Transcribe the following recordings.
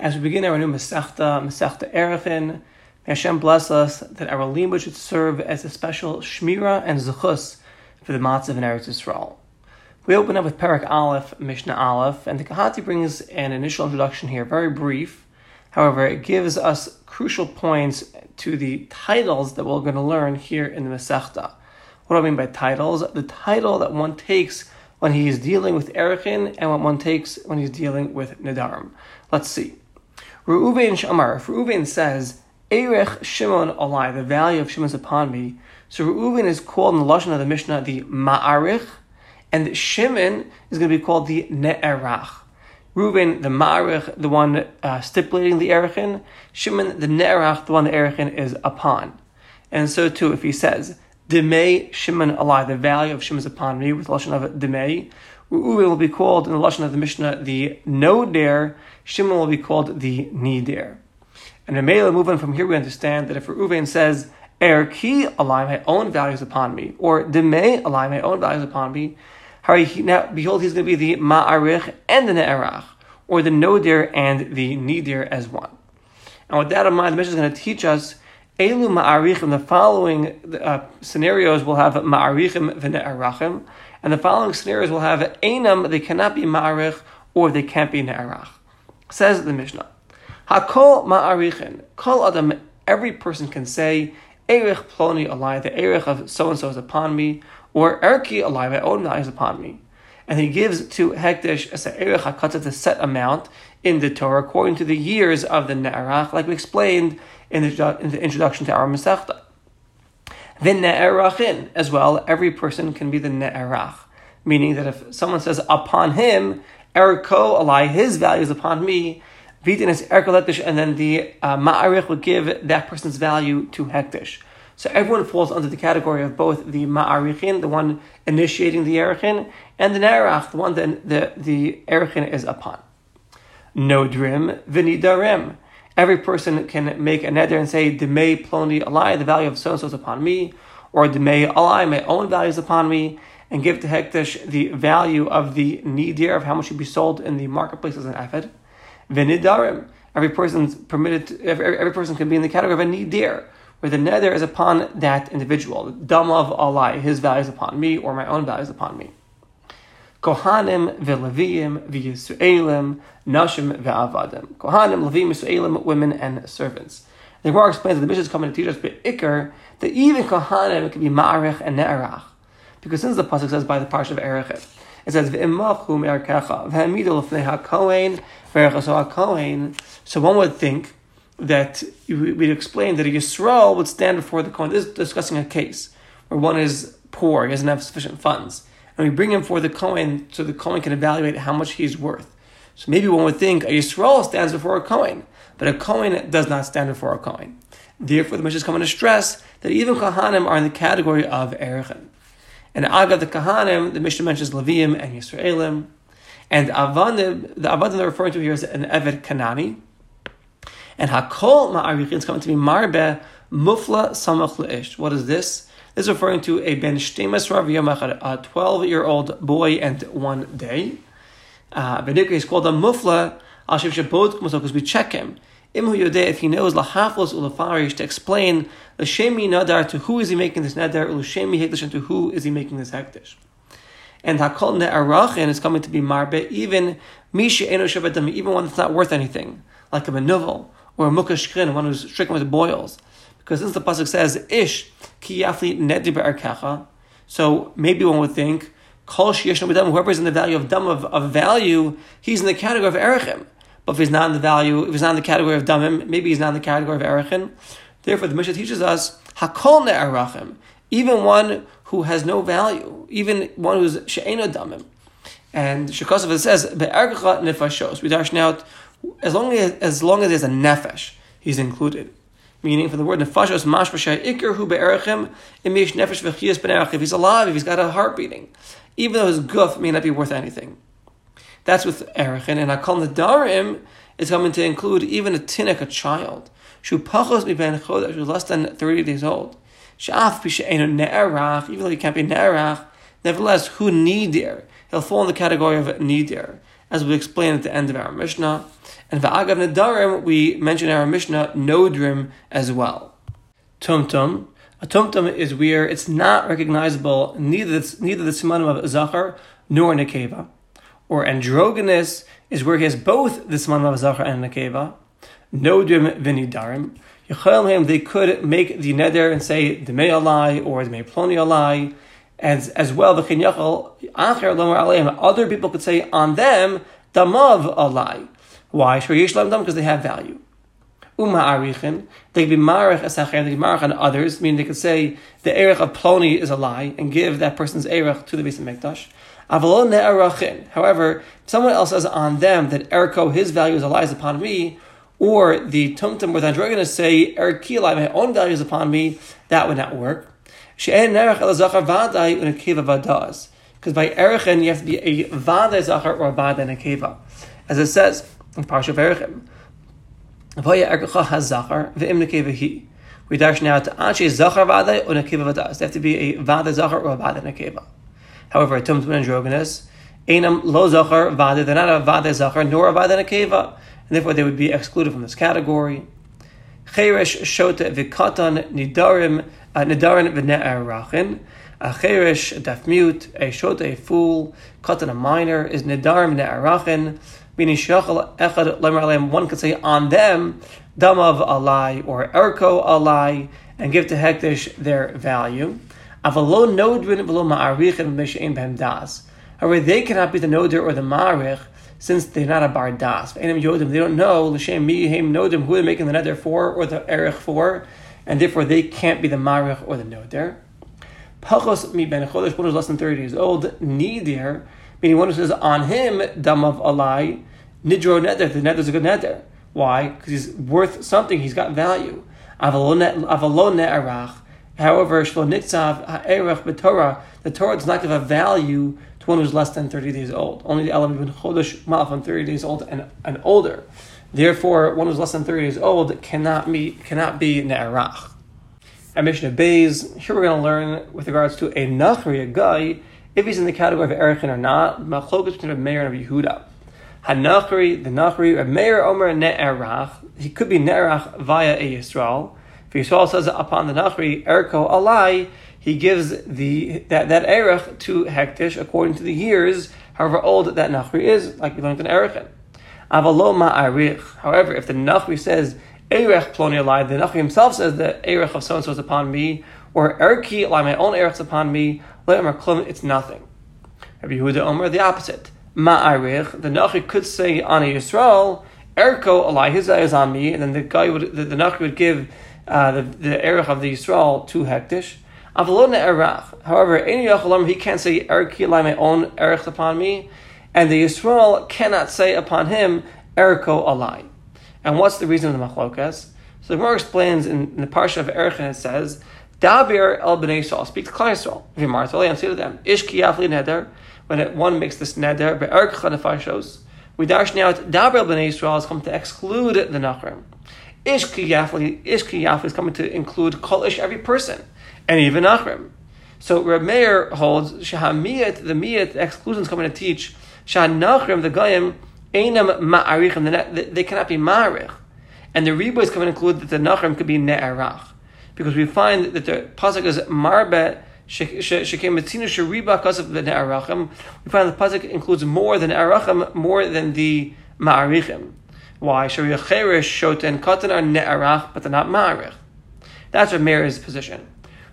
As we begin our new Masechta, Masechta Erechin, may Hashem bless us that our language should serve as a special shmira and zechus for the matzav in Eretz Yisrael. We open up with Parak Aleph, Mishnah Aleph, and the Kehati brings an initial introduction here, very brief. However, it gives us crucial points to the titles that we're going to learn here in the Masechta. What do I mean by titles? The title that one takes when he is dealing with Erechin and what one takes when he's dealing with Nidarim. Let's see. Reuven Shamar, if Reuven says, Erech Shimon Alai, the value of Shimon is upon me, so Reuven is called in the Lashon of the Mishnah the Ma'arich, and Shimon is going to be called the Ne'erach. Reuven, the Ma'arich, the one uh, stipulating the Erechin, Shimon, the Ne'erach, the one the Erechin is upon. And so too, if he says, Demei Shimon Alai, the value of Shimon is upon me, with Lashon of Demei, Reuven will be called in the Lashon of the Mishnah the Noder, Shimon will be called the Nider. And in Mela, moving from here, we understand that if Reuven says, Erki align my own values upon me, or Demei align my own values upon me, now behold, he's going to be the Ma'arich and the Ne'erach, or the No Noder and the Nidir as one. And with that in mind, the Mishnah is going to teach us Elu Ma'arich, Ma'arichim, the following uh, scenarios will have Ma'arichim v'Ne'erachim, and the following scenarios will have Einam, they cannot be Ma'arich, or they can't be Ne'erach. Says the Mishnah, Hakol ma'arichin, kol adam, every person can say, Erich ploni alai, the erich of so and so is upon me, or erki alai, my own value is upon me. And he gives to hektish as a erich hakatzah a set amount in the Torah according to the years of the ne'arach, like we explained in the, in the introduction to our Masechta. The ne'arachin as well, every person can be the ne'arach, meaning that if someone says upon him, Erko alai, his value is upon me. Vitin is erkoletish, and then the uh, ma'arich would give that person's value to hektish. So everyone falls under the category of both the ma'arichin, the one initiating the erichin, and the nerach, the one that the, the erichin is upon. No Nodrim v'nidarim. Every person can make a neder and say, Demei ploni alai, the value of so and so is upon me, or Demei alai, my own value is upon me and give to Hektish the value of the nidir, of how much should be sold in the marketplace as an afid. Vinidarim, every person's permitted, to, every, every person can be in the category of a nidir, where the neder is upon that individual. The dam of Allah, his value is upon me, or my own value is upon me. Kohanim ve'leviyim ve'yisuelim nashim ve'avadim. Kohanim, levim, yisuelim, women and servants. The Gemara explains that the Mishnah is coming to teach us ikr that even Kohanim can be ma'arich and ne'arach. Because since the pasuk says by the parsha of Erechet, it says v'imachum erkecha v'hamidu l'fnei hakohen v'erechaso hakohen. So one would think that we'd explain that a Yisrael would stand before the Kohen. This is discussing a case where one is poor, he doesn't have sufficient funds, and we bring him for the Kohen so the Kohen can evaluate how much he's worth. So maybe one would think a Yisrael stands before a Kohen, but a Kohen does not stand before a Kohen. Therefore, the Mishnah is coming to stress that even Kohanim are in the category of Erechem. And Agav the Kahanim, the Mishnah mentions Levium and Yisraelim. And Avanim, the Avanim they're referring to here is an Evet Kanani. And Hakol Ma'arichin is coming to be Marbe Mufla Samach Le'ish. What is this? Is referring to a Ben Shtemas Rav Yomachad, a 12 year old boy and one day. Uh, is called a Mufla Al Shiv Shabot because we check him. Yodeh, if he knows lahaflos ulafarish to explain l'shemi nadar to who is he making this nadar, l'shemi hektish and to who is he making this hektish. And hakol ne'arachin is coming to be marbe, even misha eno shavadam, even one that's not worth anything, like a menuvel or a mukashkrin, one who's stricken with boils. Because since the pasuk says ish ki yafli nedir be'arkacha, so maybe one would think kol whoever is in the value of dam of, of value, he's in the category of erechim. But if he's not in the value, if he's not in the category of damim, maybe he's not in the category of erachin. Therefore, the Mishnah teaches us hakol ne'arachim, even one who has no value, even one who's she'ena damim. And Shekosov says be'ergacha nefashos. We dash out as long as as long as there's a nefesh, he's included. Meaning, from the word nefashos mashmashay ikir hu be'erachim imish nefesh v'chiyas ben If he's alive, if he's got a heart beating, even though his guf may not be worth anything. That's with Erechin. And Hakal Nadarim is coming to include even a tinek, a child. Shu pachos mi ben chodesh, who's less than 30 days old. Sha'af pishe'enu ne'erach, even though he can't be ne'erach, nevertheless, who nidir? He'll fall in the category of nidir. As we explain at the end of our Mishnah. And Va'agav Nadarim, we mention our Mishnah, Nodrim as well. Tumtum. A tumtum is where it's not recognizable, neither, neither the simanim of Zachar nor Nekeva. Or androgynous is where he has both the simanim of Zachar and Nekeva. Nodrim vinidarim. They could make the neder and say Demei Alai or Demei Ploni Alai. As, as well, the chinyachal. Other people could say on them damav alai. Why? Because they have value. Uma arichin. They could be marich esacher. They could be marich on others. Meaning they could say the erech of ploni is a lie and give that person's erech to the base of ne'arachin. However, someone else says on them that erko his value is a lie is upon me or the tumtum the androgynous say erkilai, my own value is upon me, that would not work. Because by erechin you have to be a vada zachar or a vada nekeva. As it says in Parsha Erechim, Vaya erkecha hazachar ve'im nekeva hi. We dash now to anshe zachar vada or nekeva vadas. They have to be a vada zachar or a nekeva. However, a tumtum androgynous, enam lo zachar vada, they're not a vada zachar nor a vada nekeva and therefore they would be excluded from this category. Cheresh shota vikatan nidarim nidarin v'ne'erachin. A cheresh, a deaf mute, a shota, a fool, katan, a minor, is nidarim ne'erachin, meaning shachal echad lemar one could say on them, damav alai or erko alai, and give to hektish their value. Avalo nodrin v'lo ma'arichin v'mishein b'hem das. However, they cannot be the noder or the ma'arich, since they're not a bar das. They don't know l'shem mihem nodim who they're making the neder for or the erich for, and therefore they can't be the marich or the noder. Pachos mi ben chodesh, one who's less than thirty years old, nidir, meaning one who says on him damav alai nidro neder. The neder is a good neder. Why? Because he's worth something. He's got value. Avalon ne'arach. However, shlo nitzav ha'erech b'torah. The Torah does not give a value to one who's less than 30 days old. Only the elam ibn chodesh malach on 30 days old and, and older. Therefore, one who's less than 30 years old cannot be cannot be ne'arach. At Mishnah Bays, here we're going to learn with regards to a nachri, a guy, if he's in the category of Erichin or not, machlokas between a Meir and a Yehuda. Hanachri, the nachri, a Meir omer ne'arach, he could be ne'arach via a Yisrael. If Yisrael says upon the nachri, erko alai, he gives the that, that erech to hektish according to the years, however old that nachri is, like we learned in Erechin. However, if the nachri says erech ploni alai, the nachri himself says that erech of so and so is upon me, or erki alai, my own erech is upon me, it's nothing. Rabbi Yehuda Omer, the opposite. Ma'arich, the nachri could say on Yisrael, erko alai, his is on me, and then the guy would the, the nachri would give uh, the, the erech of the Yisrael to hektish. However, he can't say Erki my own Erech upon me, and the Yisrael cannot say upon him Erko alai. And what's the reason of the machlokas? So the Gemara explains in, in the parsha of Erech, and it says, Dabir el bnei Yisrael, speak to Klal Yisrael. And say to them, Ish ki yafli neder, when it, one makes this neder, be'erk chanefashos, we dash now Dabir el bnei Yisrael has come to exclude the nachrim. Ish ki yafli, Ish ki yafli is coming to include kol ish, every person and even Achrim. So Reb Meir holds Shahamiyat, the Miyat exclusions coming to teach Shahanachrim, the Goyim, Einam Ma'arichim, they cannot be Ma'arich. And the Reba is coming to include that the Nachrim could be Ne'arach. Because we find that the Pasuk is Marbet, Shekem Metzinu Shariba because of the Ne'arachim. We find the Pasuk includes more than Ne'arachim, more than the Ma'arichim. Why? Shariach Cheresh, Shot, and Katan are Ne'arach, but they're not Ma'arich. That's what Meir's position.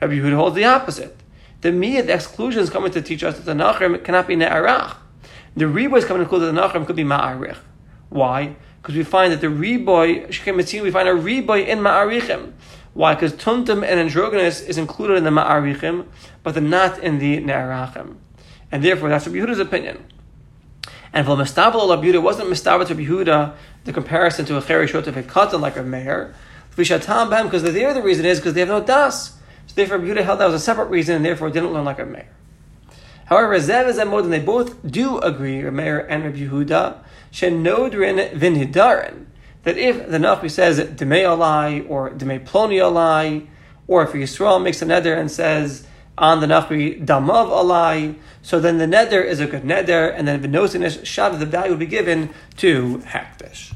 Rabbi Yehuda holds the opposite. The miyad exclusions coming to teach us that the nachrim cannot be ne'arach. The reboy is coming to include the nachrim could be ma'arich. Why? Because we find that the reboy, we find a reboy in ma'arichim. Why? Because tuntum and androgynous is included in the ma'arichim, but they're not in the ne'arachim. And therefore, that's Rabbi Yehuda's opinion. And for Mistabal Rabbi Yehuda wasn't Mistabal to Rabbi Yehuda the comparison to a Cherishot of a katan like a Meir. Because there the reason is because they have no das. So therefore, Yehuda held that was a separate reason, and therefore didn't learn like a Meir. However, Zev and Zemod, and they both do agree, Meir and Rabbi Yehuda, shenodrin vinhidarin, that if the Nachri says Demei Alai or Demei Ploni Alai, or if Yisrael makes a neder and says on the Nachri Damav Alai. So then the neder is a good neder, and then shot of the value would be given to Hektish.